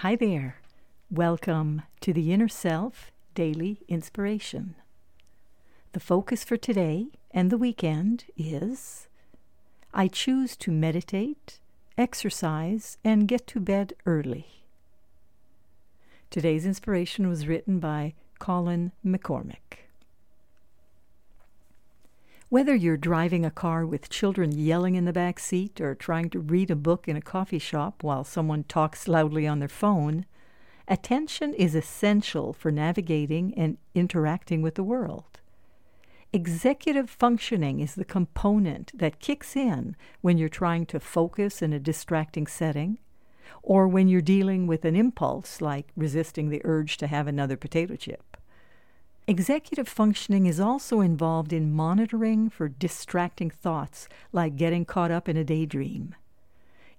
Hi there. Welcome to the InnerSelf Daily Inspiration. The focus for today and the weekend is I choose to meditate, exercise, and get to bed early. Today's inspiration was written by Colin McCormick. Whether you're driving a car with children yelling in the back seat or trying to read a book in a coffee shop while someone talks loudly on their phone, attention is essential for navigating and interacting with the world. Executive functioning is the component that kicks in when you're trying to focus in a distracting setting, or when you're dealing with an impulse like resisting the urge to have another potato chip. Executive functioning is also involved in monitoring for distracting thoughts, like getting caught up in a daydream.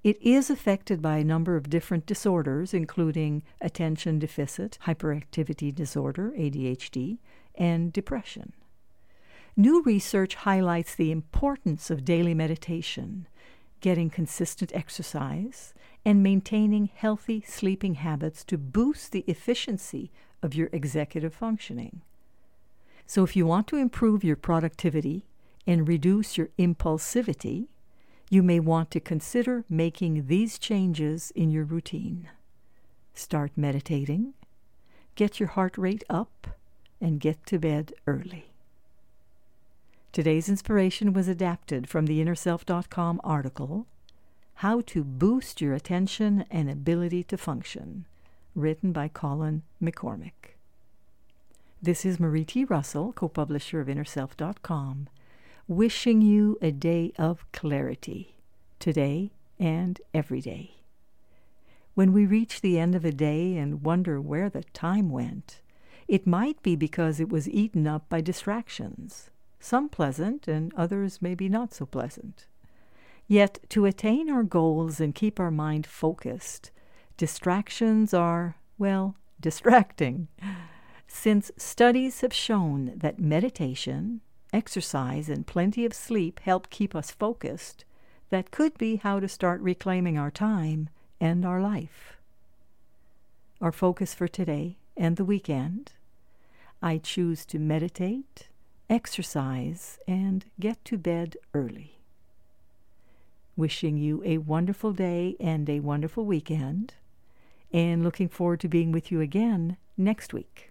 It is affected by a number of different disorders, including attention deficit hyperactivity disorder, ADHD, and depression. New research highlights the importance of daily meditation, getting consistent exercise, and maintaining healthy sleeping habits to boost the efficiency of your executive functioning. So, if you want to improve your productivity and reduce your impulsivity, you may want to consider making these changes in your routine. Start meditating, get your heart rate up, and get to bed early. Today's inspiration was adapted from the InnerSelf.com article, How to Boost Your Attention and Ability to Function, written by Colin McCormick. This is Marie T. Russell, co publisher of InnerSelf.com, wishing you a day of clarity today and every day. When we reach the end of a day and wonder where the time went, it might be because it was eaten up by distractions, some pleasant and others maybe not so pleasant. Yet, to attain our goals and keep our mind focused, distractions are, well, distracting since studies have shown that meditation, exercise, and plenty of sleep help keep us focused, that could be how to start reclaiming our time and our life. Our focus for today and the weekend I choose to meditate, exercise, and get to bed early. Wishing you a wonderful day and a wonderful weekend, and looking forward to being with you again next week.